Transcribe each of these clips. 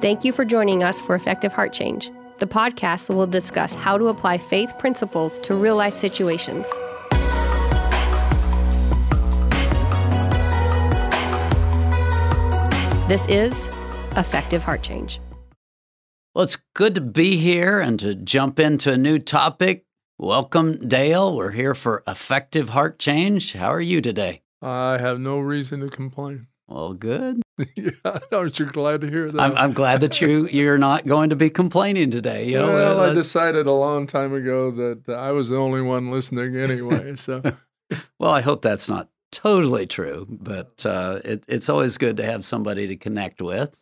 Thank you for joining us for Effective Heart Change, the podcast that will discuss how to apply faith principles to real life situations. This is Effective Heart Change. Well, it's good to be here and to jump into a new topic. Welcome, Dale. We're here for Effective Heart Change. How are you today? I have no reason to complain. Well, good. yeah, aren't you glad to hear that? I'm, I'm, glad that you you're not going to be complaining today. You know, well, I decided a long time ago that I was the only one listening anyway. So, well, I hope that's not totally true, but uh, it, it's always good to have somebody to connect with,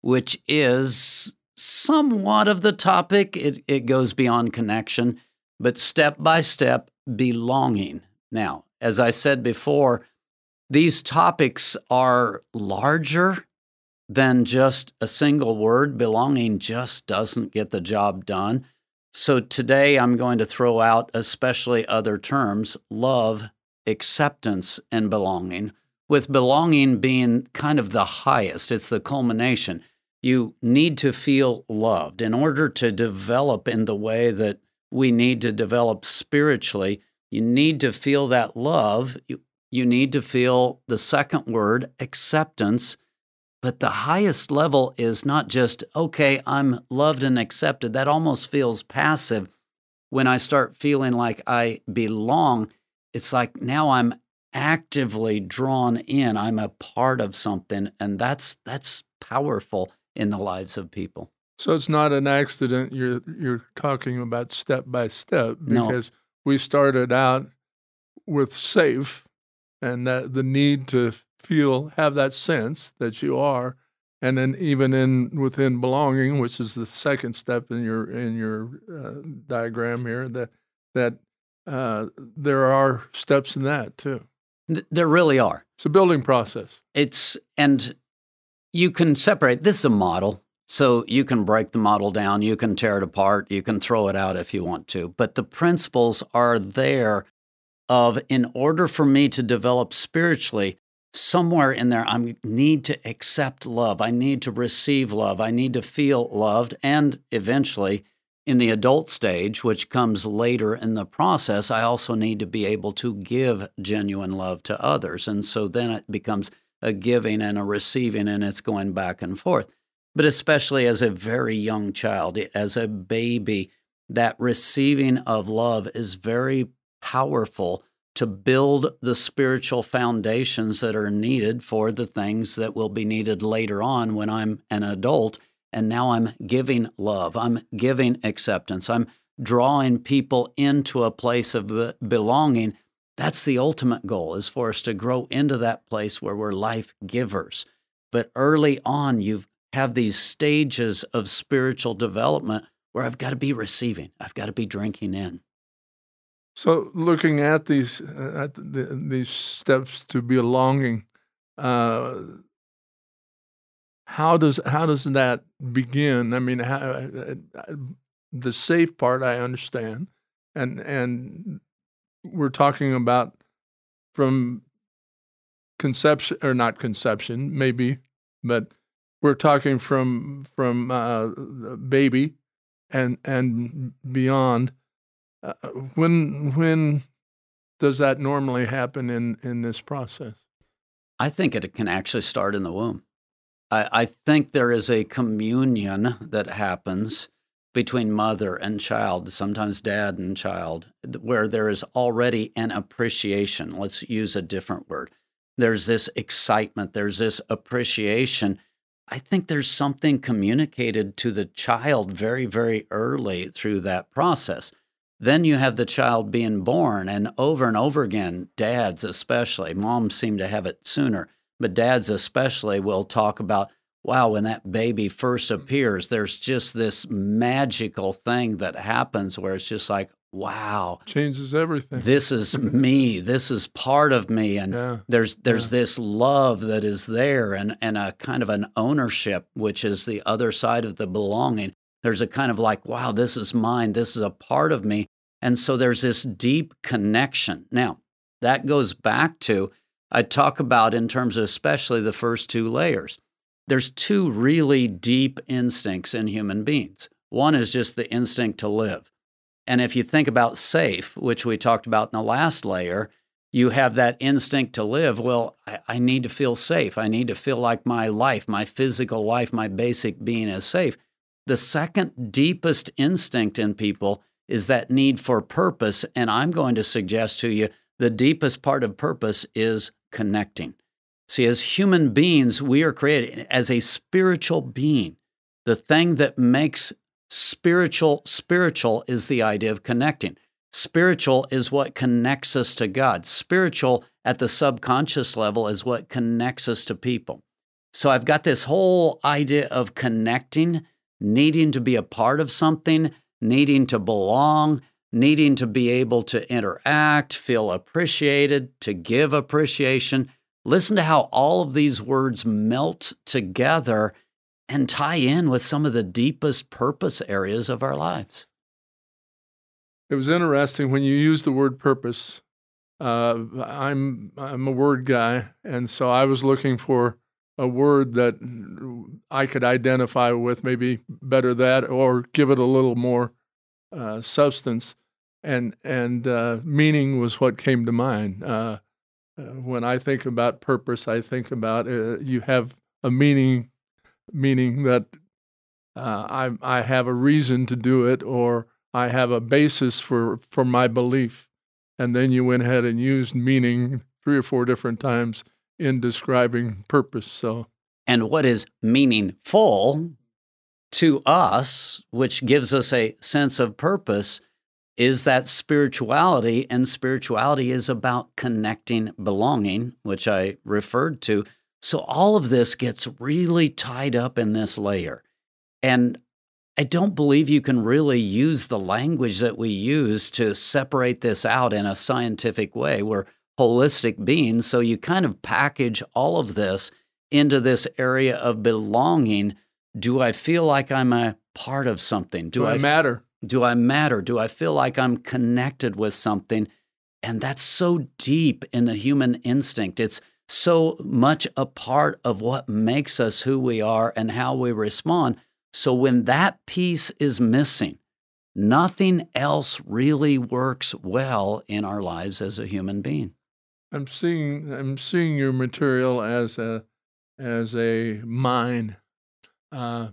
which is somewhat of the topic. It it goes beyond connection, but step by step belonging. Now, as I said before these topics are larger than just a single word. Belonging just doesn't get the job done. So today I'm going to throw out especially other terms love, acceptance, and belonging, with belonging being kind of the highest, it's the culmination. You need to feel loved. In order to develop in the way that we need to develop spiritually, you need to feel that love you need to feel the second word, acceptance. But the highest level is not just, okay, I'm loved and accepted. That almost feels passive. When I start feeling like I belong, it's like now I'm actively drawn in. I'm a part of something. And that's that's powerful in the lives of people. So it's not an accident you're you're talking about step by step because no. we started out with safe and that the need to feel have that sense that you are and then even in within belonging which is the second step in your in your uh, diagram here that that uh, there are steps in that too. There really are. It's a building process. It's and you can separate this is a model so you can break the model down you can tear it apart you can throw it out if you want to but the principles are there of in order for me to develop spiritually, somewhere in there, I need to accept love. I need to receive love. I need to feel loved. And eventually, in the adult stage, which comes later in the process, I also need to be able to give genuine love to others. And so then it becomes a giving and a receiving, and it's going back and forth. But especially as a very young child, as a baby, that receiving of love is very powerful to build the spiritual foundations that are needed for the things that will be needed later on when I'm an adult. And now I'm giving love, I'm giving acceptance, I'm drawing people into a place of belonging. That's the ultimate goal, is for us to grow into that place where we're life givers. But early on, you have these stages of spiritual development where I've got to be receiving, I've got to be drinking in. So, looking at these uh, at the, these steps to belonging, uh, how does how does that begin? I mean, how, uh, the safe part I understand, and and we're talking about from conception or not conception, maybe, but we're talking from from uh, baby and and beyond uh, when when does that normally happen in in this process? I think it can actually start in the womb. I, I think there is a communion that happens between mother and child, sometimes dad and child, where there is already an appreciation. Let's use a different word. There's this excitement, there's this appreciation. I think there's something communicated to the child very, very early through that process. Then you have the child being born, and over and over again, dads especially, moms seem to have it sooner, but dads especially will talk about, wow, when that baby first mm. appears, there's just this magical thing that happens where it's just like, wow changes everything this is me this is part of me and yeah. there's there's yeah. this love that is there and and a kind of an ownership which is the other side of the belonging there's a kind of like, wow, this is mine. This is a part of me. And so there's this deep connection. Now, that goes back to, I talk about in terms of especially the first two layers. there's two really deep instincts in human beings. One is just the instinct to live. And if you think about safe, which we talked about in the last layer, you have that instinct to live. Well, I, I, need to feel safe. I need to feel like my life, my physical life, my basic being is safe. The second deepest instinct in people is that need for purpose. And I'm going to suggest to you the deepest part of purpose is connecting. See, as human beings, we are created as a spiritual being. The thing that makes spiritual spiritual is the idea of connecting. Spiritual is what connects us to God. Spiritual at the subconscious level is what connects us to people. So I've got this whole idea of connecting, needing to be a part of something, needing to belong, needing to be able to interact, feel appreciated, to give appreciation. Listen to how all of these words melt together and tie in with some of the deepest purpose areas of our lives. It was interesting when you used the word purpose. Uh, I'm I'm a word guy, and so I was looking for a word that I could identify with, maybe better that, or give it a little more uh, substance, and and uh, meaning was what came to mind. Uh, uh, when I think about purpose, I think about uh, you have a meaning, meaning that uh, I I have a reason to do it, or I have a basis for for my belief, and then you went ahead and used meaning three or four different times in describing purpose. So, and what is meaningful to us, which gives us a sense of purpose, is that spirituality, and spirituality is about connecting, belonging, which I referred to. So all of this gets really tied up in this layer. And I don't believe you can really use the language that we use to separate this out in a scientific way. We're holistic being. so you kind of package all of this into this area of belonging. Do I feel like I'm a part of something? Do, Do I matter? Do I matter? Do I feel like I'm connected with something? And that's so deep in the human instinct. It's so much a part of what makes us who we are and how we respond. So when that piece is missing, nothing else really works well in our lives as a human being. I'm seeing I'm seeing your material as a as a mine. Uh,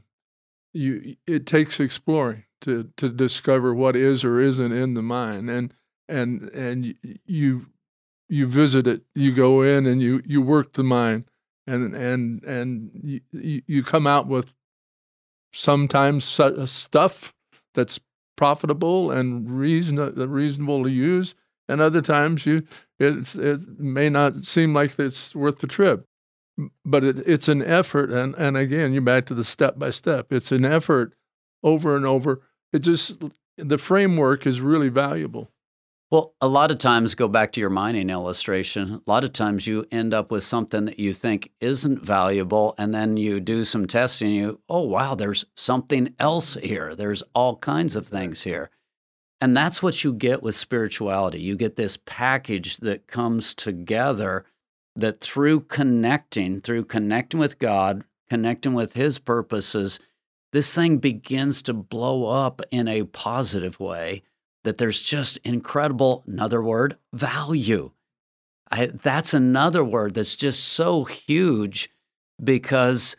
you it takes exploring to to discover what is or isn't in the mine, and and and you you visit it you go in and you you work the mine, and and and you you come out with sometimes uh, stuff that's profitable and reason reasonable to use and other times you it it may not seem like it's worth the trip but it, it's an effort and and again you're back to the step by step it's an effort over and over it just the framework is really valuable. Well, a lot of times, go back to your mining illustration. A lot of times, you end up with something that you think isn't valuable, and then you do some testing. You, oh wow, there's something else here. There's all kinds of things here, and that's what you get with spirituality. You get this package that comes together. That through connecting, through connecting with God, connecting with His purposes, this thing begins to blow up in a positive way that there's just incredible, another word, value. I, that's another word that's just so huge because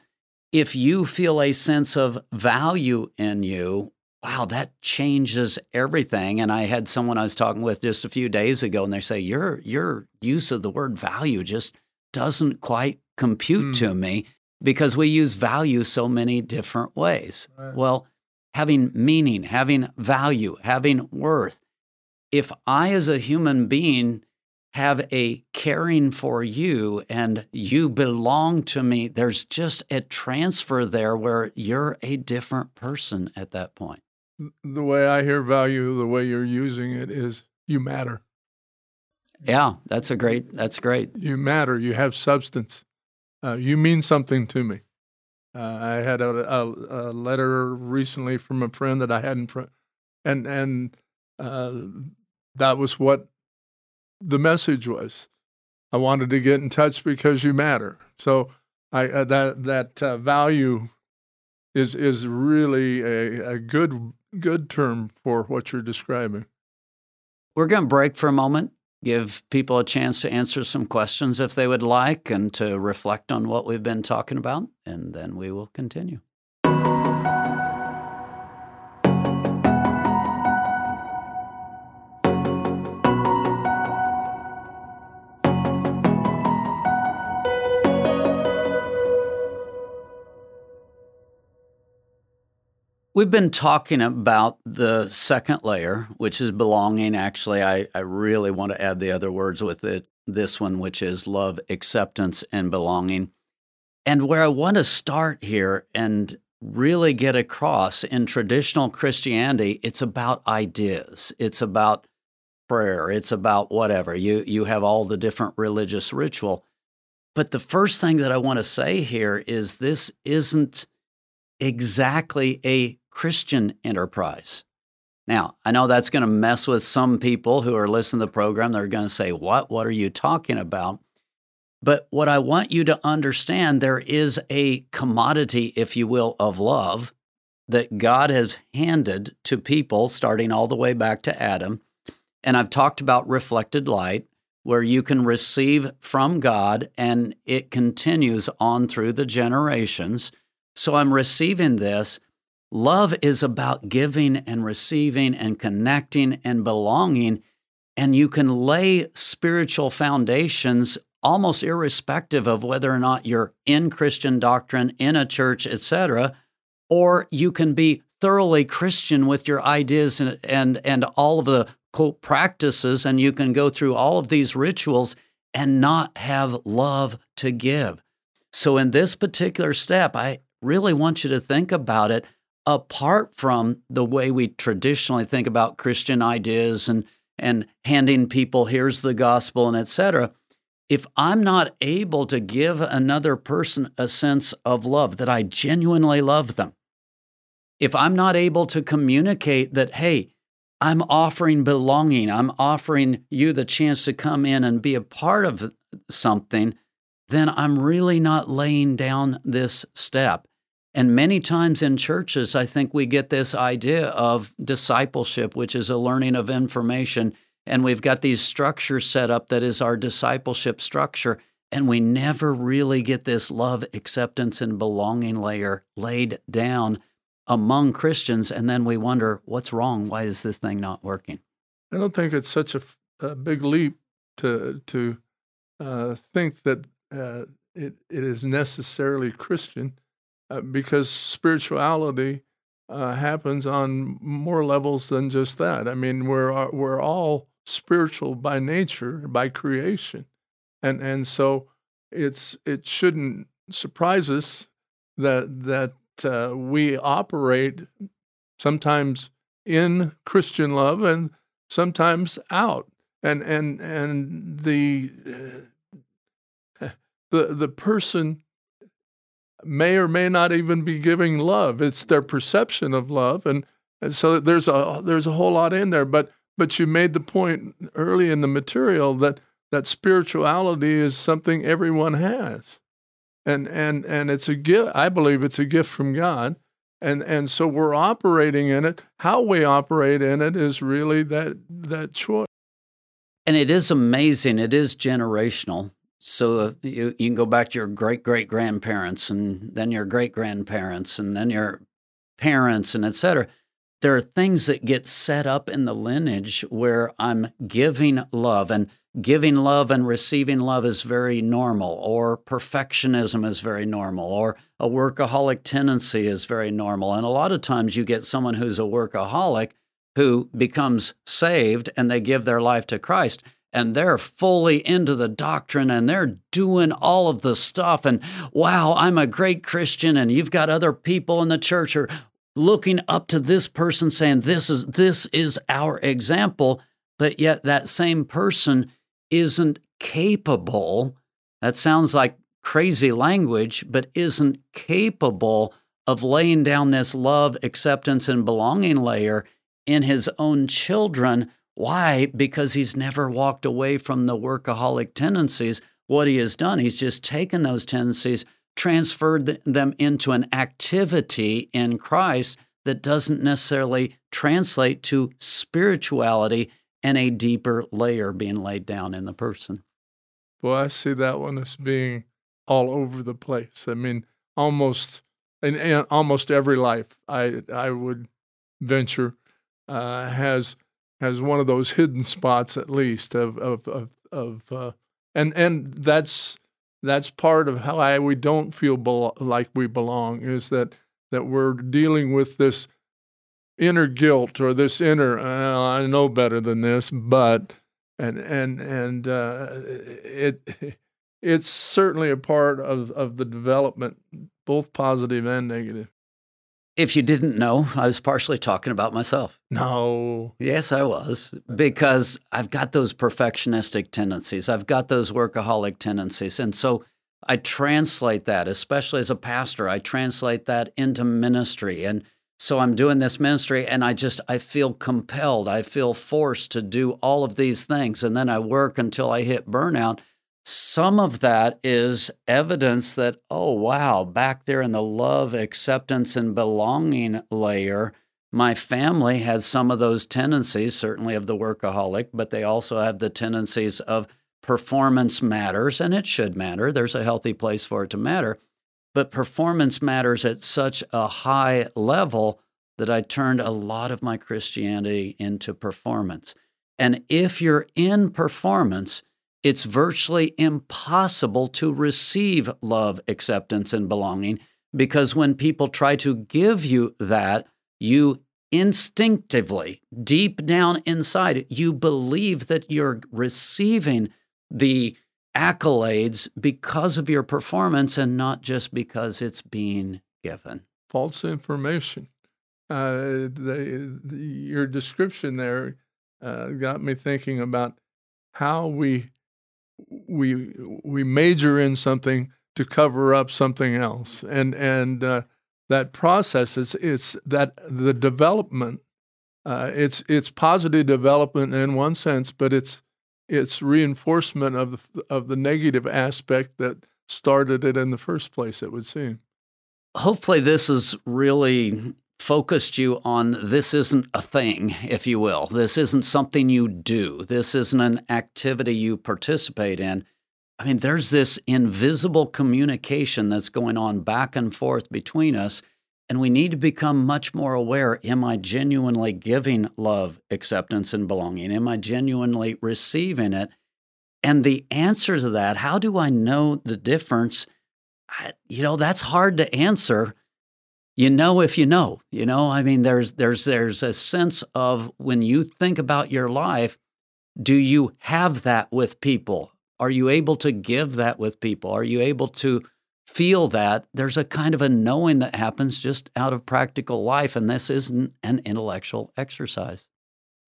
if you feel a sense of value in you, wow, that changes everything. And I had someone I was talking with just a few days ago, and they say, Your your use of the word value just doesn't quite compute mm. to me because we use value so many different ways. Right. Well, having meaning, having value, having worth. If I, as a human being, have a caring for you and you belong to me, there's just a transfer there where you're a different person at that point. The way I hear value, the way you're using it is you matter. Yeah, that's a great, that's great. You matter. You have substance. Uh, you mean something to me. Uh, I had a, a, a, letter recently from a friend that I hadn't, fr- and and uh, that was what the message was. I wanted to get in touch because you matter. So I uh, that that uh, value is is really a, a good good term for what you're describing. We're going to break for a moment, give people a chance to answer some questions if they would like, and to reflect on what we've been talking about, and then we will continue. We've been talking about the second layer, which is belonging. Actually, I, I really want to add the other words with it, this one, which is love, acceptance, and belonging. And where I want to start here and really get across in traditional Christianity, it's about ideas. It's about prayer. It's about whatever. You you have all the different religious ritual. But the first thing that I want to say here is this isn't exactly a Christian enterprise. Now, I know that's going to mess with some people who are listening to the program. They're going to say, What? What are you talking about? But what I want you to understand there is a commodity, if you will, of love that God has handed to people, starting all the way back to Adam. And I've talked about reflected light, where you can receive from God and it continues on through the generations. So I'm receiving this Love is about giving and receiving and connecting and belonging. And you can lay spiritual foundations almost irrespective of whether or not you're in Christian doctrine, in a church, etc. Or you can be thoroughly Christian with your ideas and, and, and all of the quote practices, and you can go through all of these rituals and not have love to give. So, in this particular step, I really want you to think about it apart from the way we traditionally think about Christian ideas and and handing people here's the gospel and etc if i'm not able to give another person a sense of love that i genuinely love them if i'm not able to communicate that hey i'm offering belonging i'm offering you the chance to come in and be a part of something then i'm really not laying down this step and many times in churches, I think we get this idea of discipleship, which is a learning of information. And we've got these structures set up that is our discipleship structure. And we never really get this love, acceptance, and belonging layer laid down among Christians. And then we wonder, what's wrong? Why is this thing not working? I don't think it's such a, a big leap to, to uh, think that uh, it, it is necessarily Christian uh, because spirituality uh, happens on more levels than just that. I mean, we're uh, we're all spiritual by nature, by creation, and and so it's it shouldn't surprise us that that uh, we operate sometimes in Christian love and sometimes out, and and and the uh, the the person may or may not even be giving love. It's their perception of love, and, and so there's a there's a whole lot in there. But but you made the point early in the material that that spirituality is something everyone has, and and and it's a gift. I believe it's a gift from God, and and so we're operating in it. How we operate in it is really that that choice. And it is amazing. It is generational so uh, you, you can go back to your great great grandparents and then your great grandparents and then your parents and etc. There are things that get set up in the lineage where I'm giving love and giving love and receiving love is very normal, or perfectionism is very normal, or a workaholic tendency is very normal. And a lot of times you get someone who's a workaholic who becomes saved and they give their life to Christ and they're fully into the doctrine and they're doing all of the stuff. And wow, I'm a great Christian, and you've got other people in the church are looking up to this person saying this is this is our example, but yet that same person isn't capable. That sounds like crazy language, but isn't capable of laying down this love, acceptance, and belonging layer in his own children why? Because he's never walked away from the workaholic tendencies. What he has done, he's just taken those tendencies, transferred them into an activity in Christ that doesn't necessarily translate to spirituality and a deeper layer being laid down in the person. Well, I see that one as being all over the place. I mean, almost in, in almost every life, I I would venture uh, has has one of those hidden spots at least of of of, of uh, and and that's that's part of how I, we don't feel like we belong is that that we're dealing with this inner guilt or this inner I know better than this, but and and and uh, it it's certainly a part of of the development, both positive and negative. If you didn't know, I was partially talking about myself. No. Yes, I was, because I've got those perfectionistic tendencies. I've got those workaholic tendencies. And so I translate that, especially as a pastor, I translate that into ministry. And so I'm doing this ministry and I just I feel compelled. I feel forced to do all of these things and then I work until I hit burnout. Some of that is evidence that oh wow, back there in the love, acceptance and belonging layer, my family has some of those tendencies, certainly of the workaholic, but they also have the tendencies of performance matters and it should matter. There's a healthy place for it to matter but performance matters at such a high level that I turned a lot of my Christianity into performance. And if you're in performance, it's virtually impossible to receive love, acceptance, and belonging because when people try to give you that, you instinctively, deep down inside, you believe that you're receiving the accolades because of your performance and not just because it's being given. False information. Uh, the, the, your description there uh, got me thinking about how we we we major in something to cover up something else, and and uh, that process is it's that the development. Uh, it's it's positive development in one sense, but it's it's reinforcement of the, of the negative aspect that started it in the first place, it would seem. Hopefully, this is really focused you on this isn't a thing, if you will. This isn't something you do. This isn't an activity you participate in. I mean, there's this invisible communication that's going on back and forth between us and we need to become much more aware am I genuinely giving love, acceptance, and belonging? Am I genuinely receiving it? And the answer to that, how do I know the difference? I, you know, that's hard to answer. You know if you know. You know, I mean, there's there's there's a sense of when you think about your life, do you have that with people? Are you able to give that with people? Are you able to feel that, there's a kind of a knowing that happens just out of practical life. And this isn't an intellectual exercise.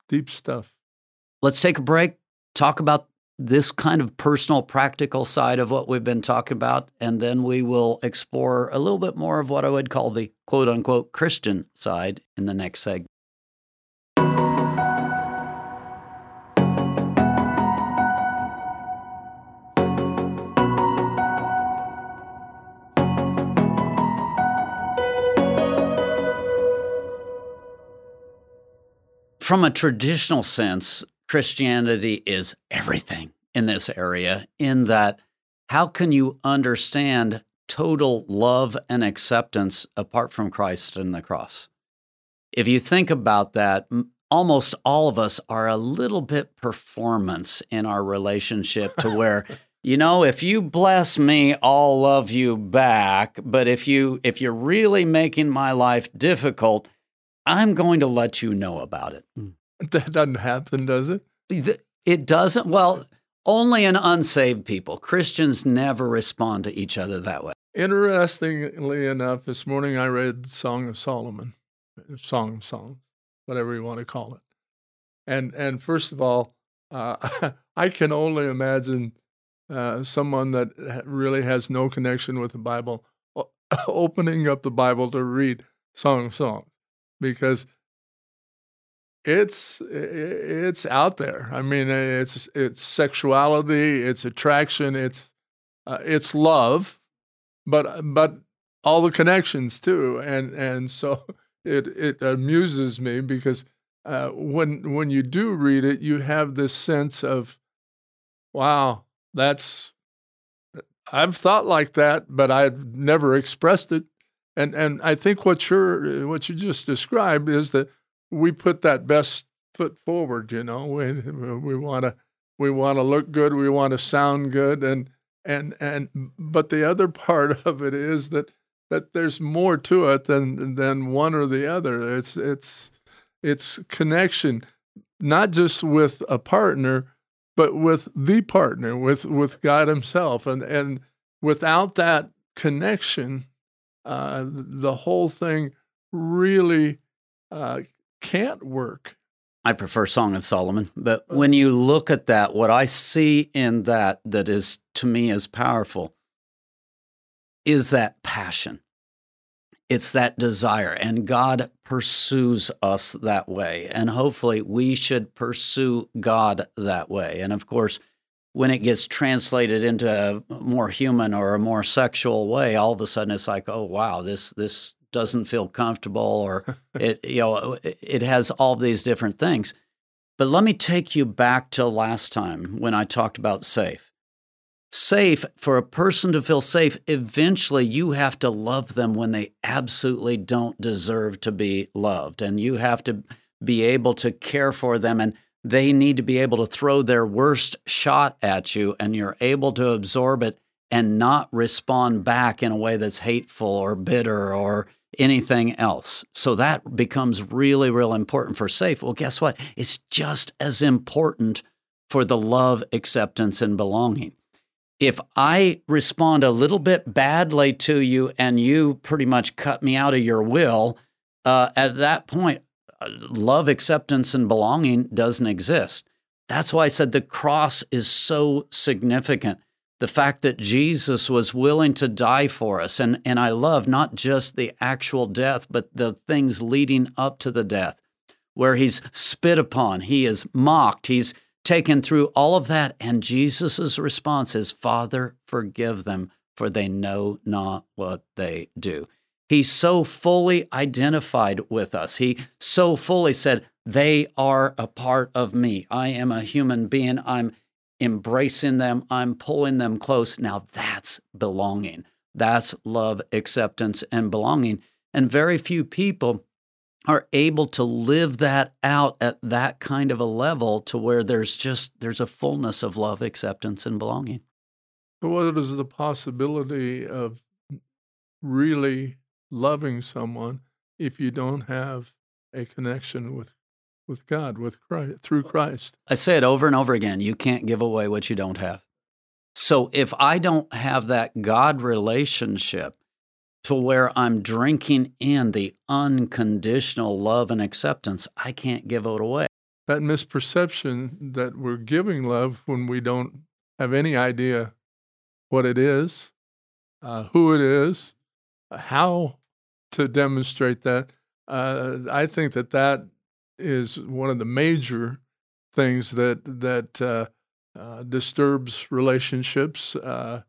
Deep stuff. Let's take a break, talk about this kind of personal, practical side of what we've been talking about. And then we will explore a little bit more of what I would call the quote unquote Christian side in the next segment. from a traditional sense, Christianity is everything in this area, in that how can you understand total love and acceptance apart from Christ and the cross? If you think about that, almost all of us are a little bit performance in our relationship to where you know if you bless me i'll love you back but if you if you're really making my life difficult I'm going to let you know about it. Hmm. That doesn't happen, does it? It doesn't. Well, only in unsaved people. Christians never respond to each other that way. Interestingly enough, this morning I read Song of Solomon, Song of Songs, whatever you want to call it. And and first of all, uh, I can only imagine uh, someone that really has no connection with the Bible opening up the Bible to read Song of Songs because it's it's out there. I mean, it's it's sexuality, it's attraction, it's uh, it's love, but but all the connections too, and and so it it amuses me because uh, when when you do read it, you have this sense of, wow, that's I've thought like that, but I've never expressed it. And and I think what you're what you just described is that we put that best foot forward. You know, we we want to we want to look good, we want to sound good, and and and but the other part of it is that that there's more to it than than one or the other. It's it's it's connection, not just with a partner, but with the partner, with with God Himself, and and without that connection, uh, the whole thing really uh, can't work. I prefer Song of Solomon, but oh. when you look at that, what I see in that that is to me is powerful is that passion. It's that desire, and God pursues us that way. And hopefully, we should pursue God that way. And of course, when it gets translated into a more human or a more sexual way, all of a sudden it's like, oh wow, this this doesn't feel comfortable, or it you know it has all these different things. But let me take you back to last time when I talked about safe. Safe for a person to feel safe, eventually you have to love them when they absolutely don't deserve to be loved, and you have to be able to care for them and they need to be able to throw their worst shot at you and you're able to absorb it and not respond back in a way that's hateful or bitter or anything else. So that becomes really, real important for safe. Well, guess what? It's just as important for the love, acceptance, and belonging. If I respond a little bit badly to you and you pretty much cut me out of your will, uh, at that point, love, acceptance, and belonging doesn't exist. That's why I said the cross is so significant. The fact that Jesus was willing to die for us. And, and I love not just the actual death, but the things leading up to the death, where he's spit upon, he is mocked, he's taken through all of that. And Jesus' response is, Father, forgive them, for they know not what they do. He so fully identified with us. He so fully said, They are a part of me. I am a human being. I'm embracing them. I'm pulling them close. Now that's belonging. That's love, acceptance, and belonging. And very few people are able to live that out at that kind of a level to where there's just there's a fullness of love acceptance and belonging what is the possibility of really loving someone if you don't have a connection with with God, with Christ, through Christ. I say it over and over again. You can't give away what you don't have. So if I don't have that God relationship to where I'm drinking in the unconditional love and acceptance, I can't give it away. That misperception that we're giving love when we don't have any idea what it is, uh, who it is, how to demonstrate that. Uh, I think that that is one of the major things that that uh, uh, disturbs relationships, uh,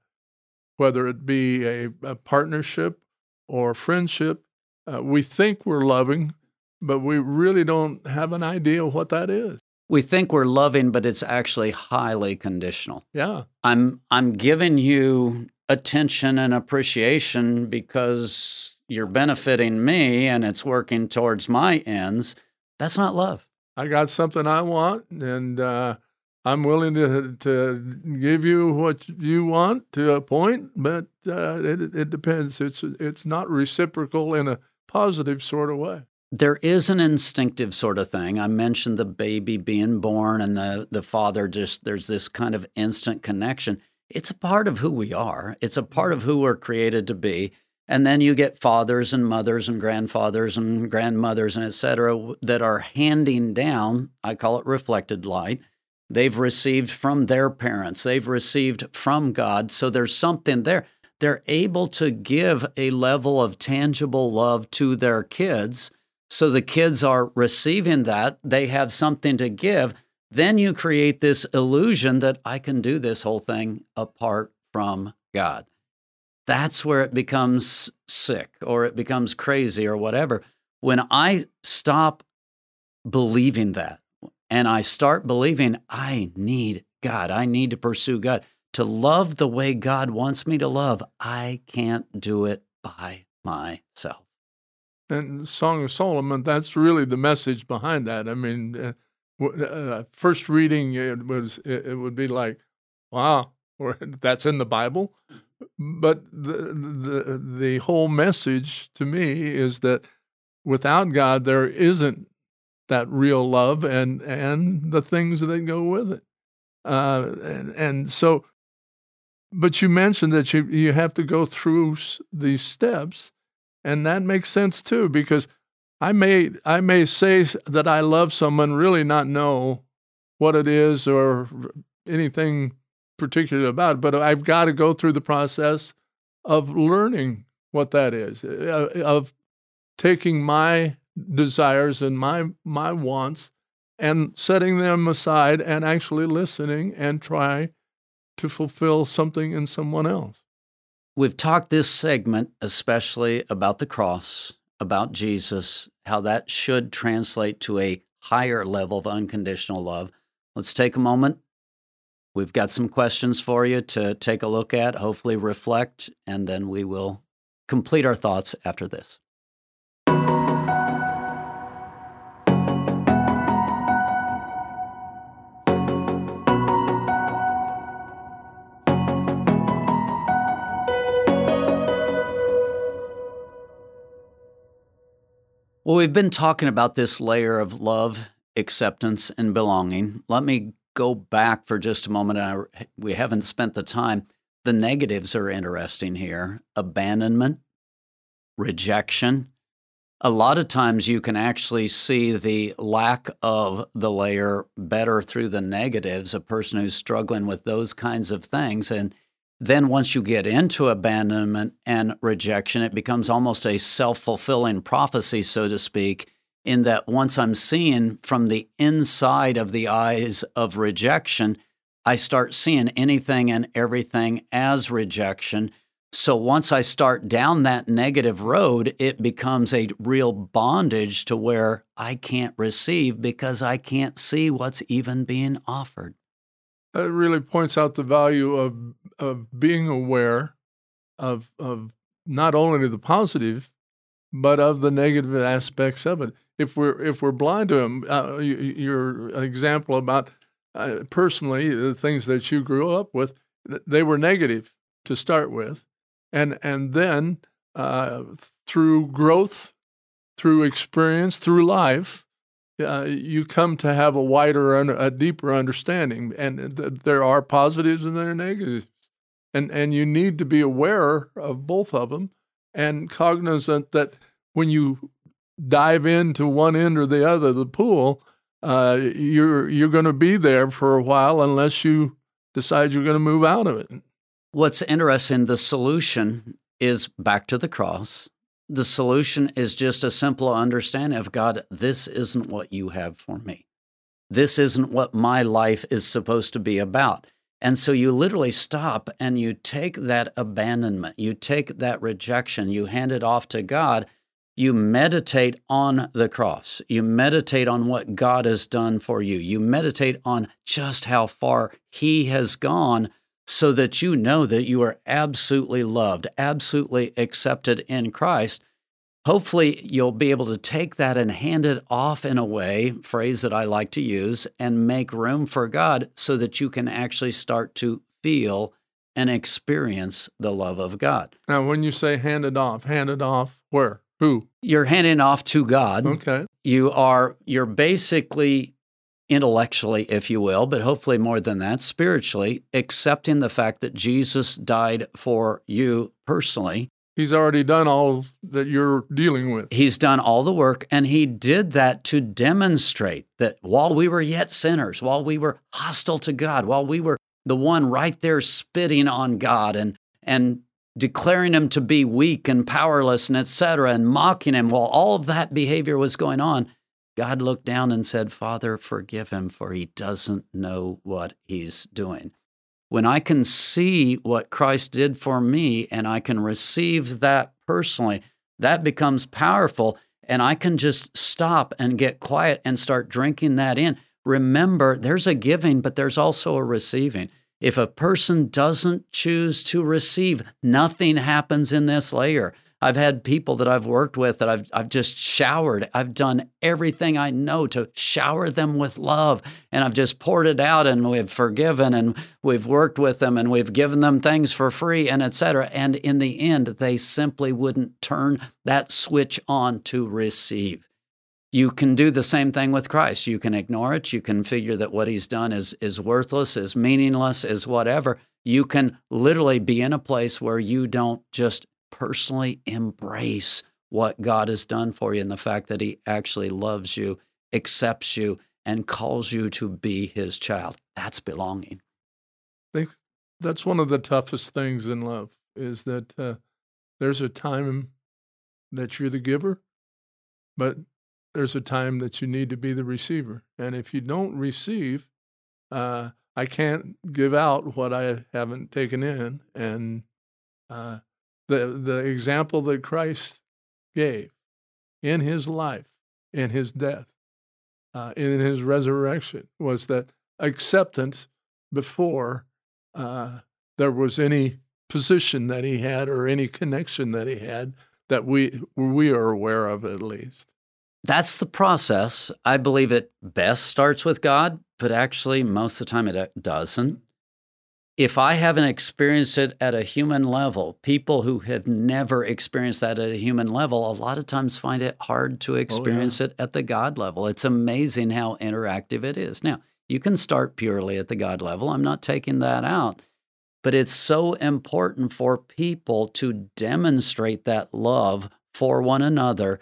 whether it be a, a partnership or friendship. Uh, we think we're loving, but we really don't have an idea what that is. We think we're loving, but it's actually highly conditional. Yeah, I'm I'm giving you attention and appreciation because you're benefiting me and it's working towards my ends, that's not love. I got something I want, and uh, I'm willing to to give you what you want to a point, but uh, it it depends. It's it's not reciprocal in a positive sort of way. There is an instinctive sort of thing. I mentioned the baby being born and the the father just there's this kind of instant connection. It's a part of who we are. It's a part of who we're created to be. And then you get fathers and mothers and grandfathers and grandmothers and et cetera that are handing down, I call it reflected light. They've received from their parents, they've received from God. So there's something there. They're able to give a level of tangible love to their kids. So the kids are receiving that. They have something to give. Then you create this illusion that I can do this whole thing apart from God. That's where it becomes sick or it becomes crazy or whatever. When I stop believing that and I start believing I need God, I need to pursue God, to love the way God wants me to love, I can't do it by myself. And Song of Solomon, that's really the message behind that. I mean, uh, uh, first reading it was it, it would be like, wow, that's in the Bible. But the, the the whole message to me is that without God, there isn't that real love and and the things that go with it. Uh, and, and so, but you mentioned that you you have to go through these steps and that makes sense too, because I may I may say that I love someone, really not know what it is or anything particular about it, but I've got to go through the process of learning what that is, uh, of taking my desires and my my wants and setting them aside and actually listening and try to fulfill something in someone else. We've talked this segment especially about the cross, about Jesus, how that should translate to a higher level of unconditional love. Let's take a moment. We've got some questions for you to take a look at, hopefully reflect, and then we will complete our thoughts after this. Well, we've been talking about this layer of love, acceptance, and belonging. Let me go back for just a moment. I, we haven't spent the time. The negatives are interesting here abandonment, rejection. A lot of times you can actually see the lack of the layer better through the negatives, a person who's struggling with those kinds of things. And then once you get into abandonment and rejection, it becomes almost a self fulfilling prophecy, so to speak, in that once I'm seeing from the inside of the eyes of rejection, I start seeing anything and everything as rejection. So once I start down that negative road, it becomes a real bondage to where I can't receive because I can't see what's even being offered. It really points out the value of of being aware of of not only the positive, but of the negative aspects of it. If we're if we're blind to them, uh, your example about uh, personally the things that you grew up with, they were negative to start with, and and then uh, through growth, through experience, through life, uh, you come to have a wider, a deeper understanding, and th- there are positives and there are negatives, and and you need to be aware of both of them, and cognizant that when you dive into one end or the other of the pool, uh, you're you're going to be there for a while unless you decide you're going to move out of it. What's interesting, the solution is back to the cross the solution is just a simple understanding of God, this isn't what you have for me. This isn't what my life is supposed to be about. And so you literally stop and you take that abandonment, you take that rejection, you hand it off to God. You meditate on the cross. You meditate on what God has done for you. You meditate on just how far He has gone so that you know that you are absolutely loved, absolutely accepted in Christ. Hopefully, you'll be able to take that and hand it off in a way, phrase that I like to use, and make room for God so that you can actually start to feel and experience the love of God. Now, when you say hand it off, hand it off where? Who? You're handing off to God. Okay. You are you're basically intellectually, if you will, but hopefully more than that, spiritually, accepting the fact that Jesus died for you personally. He's already done all that you're dealing with. He's done all the work, and he did that to demonstrate that while we were yet sinners, while we were hostile to God, while we were the one right there spitting on God and and declaring him to be weak and powerless and etc and mocking him while all of that behavior was going on God looked down and said, Father, forgive him, for he doesn't know what he's doing. When I can see what Christ did for me and I can receive that personally, that becomes powerful. And I can just stop and get quiet and start drinking that in. Remember, there's a giving, but there's also a receiving. If a person doesn't choose to receive, nothing happens in this layer. I've had people that I've worked with that I've, I've just showered. I've done everything I know to shower them with love. And I've just poured it out and we've forgiven and we've worked with them and we've given them things for free and etc. And in the end, they simply wouldn't turn that switch on to receive. You can do the same thing with Christ. You can ignore it. You can figure that what he's done is, is worthless, is meaningless, is whatever. You can literally be in a place where you don't just personally embrace what God has done for you and the fact that He actually loves you, accepts you, and calls you to be His child. That's belonging. I think that's one of the toughest things in love is that uh, there's a time that you're the giver, but there's a time that you need to be the receiver. And if you don't receive, uh, I can't give out what I haven't taken in. And uh, the the example that Christ gave in his life, in his death, uh, in his resurrection was that acceptance before uh, there was any position that he had or any connection that he had that we we are aware of at least. That's the process. I believe it best starts with God, but actually most of the time it uh, doesn't if I haven't experienced it at a human level, people who have never experienced that at a human level, a lot of times find it hard to experience oh, yeah. it at the God level. It's amazing how interactive it is. Now, you can start purely at the God level. I'm not taking that out. But it's so important for people to demonstrate that love for one another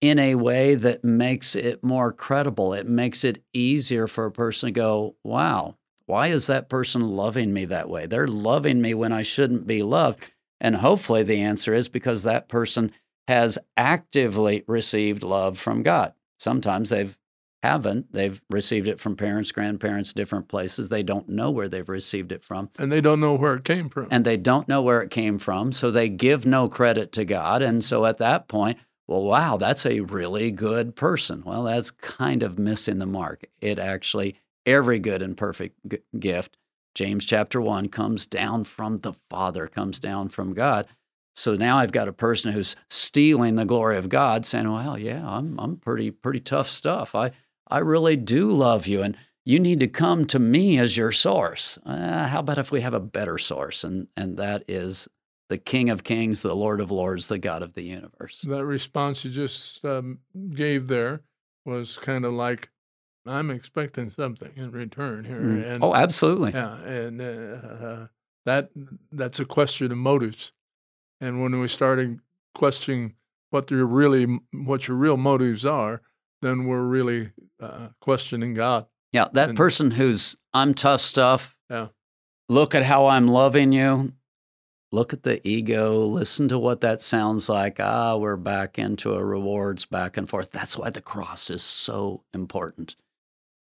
in a way that makes it more credible. It makes it easier for a person to go, wow, why is that person loving me that way? They're loving me when I shouldn't be loved. And hopefully the answer is because that person has actively received love from God. Sometimes they've haven't. They've received it from parents, grandparents, different places. They don't know where they've received it from. And they don't know where it came from. And they don't know where it came from. So they give no credit to God. And so at that point, well, wow, that's a really good person. Well, that's kind of missing the mark. It actually every good and perfect g- gift, James chapter 1, comes down from the Father, comes down from God. So now I've got a person who's stealing the glory of God, saying, "Well, yeah, I'm I'm pretty pretty tough stuff. I I really do love you, and you need to come to me as your source. Uh, how about if we have a better source, and and that is the King of Kings, the Lord of Lords, the God of the universe." That response you just um, gave there was kind of like, I'm expecting something in return here. Mm. And, oh, absolutely. Yeah, and uh, that that's a question of motives. And when we started questioning what your really what your real motives are, then we're really uh, questioning God. Yeah, that and, person who's I'm tough stuff. Yeah. Look at how I'm loving you. Look at the ego. Listen to what that sounds like. Ah, we're back into a rewards back and forth. That's why the cross is so important.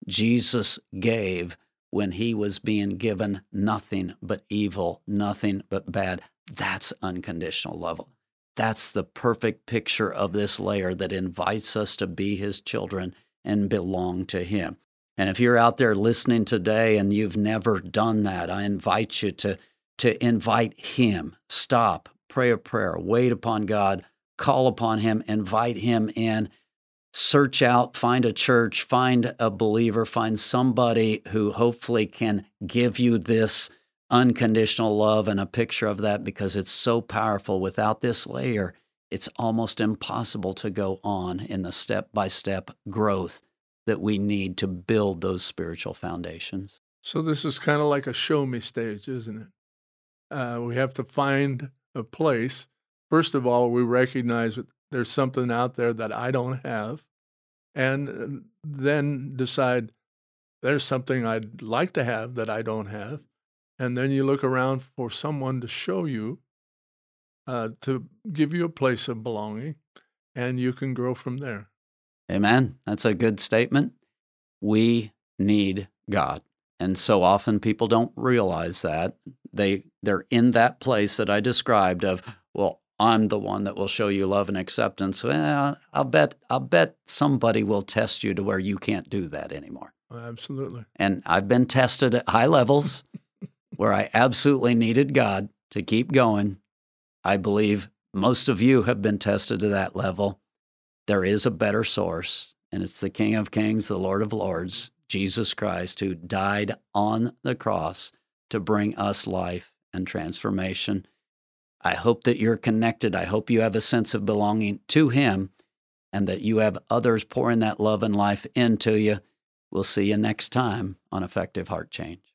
Jesus gave when he was being given nothing but evil, nothing but bad. That's unconditional love. That's the perfect picture of this layer that invites us to be his children and belong to him. And if you're out there listening today and you've never done that, I invite you to, to invite him. Stop, pray a prayer, wait upon God, call upon him, invite him in search out, find a church, find a believer, find somebody who hopefully can give you this unconditional love and a picture of that because it's so powerful. Without this layer, it's almost impossible to go on in the step by step growth that we need to build those spiritual foundations. So, this is kind of like a show me stage, isn't it? Uh, we have to find a place. First of all, we recognize there's something out there that I don't have, and uh, then decide there's something I'd like to have that I don't have. And then you look around for someone to show you, uh, to give you a place of belonging, and you can grow from there. Amen. That's a good statement. We need God. And so often people don't realize that. They they're in that place that I described of, well, I'm the one that will show you love and acceptance. Well, I'll bet I'll bet somebody will test you to where you can't do that anymore. Absolutely. And I've been tested at high levels where I absolutely needed God to keep going. I believe most of you have been tested to that level. There is a better source, and it's the King of Kings, the Lord of Lords, Jesus Christ, who died on the cross to bring us life and transformation. I hope that you're connected. I hope you have a sense of belonging to Him and that you have others pouring that love and life into you. We'll see you next time on Effective Heart Change.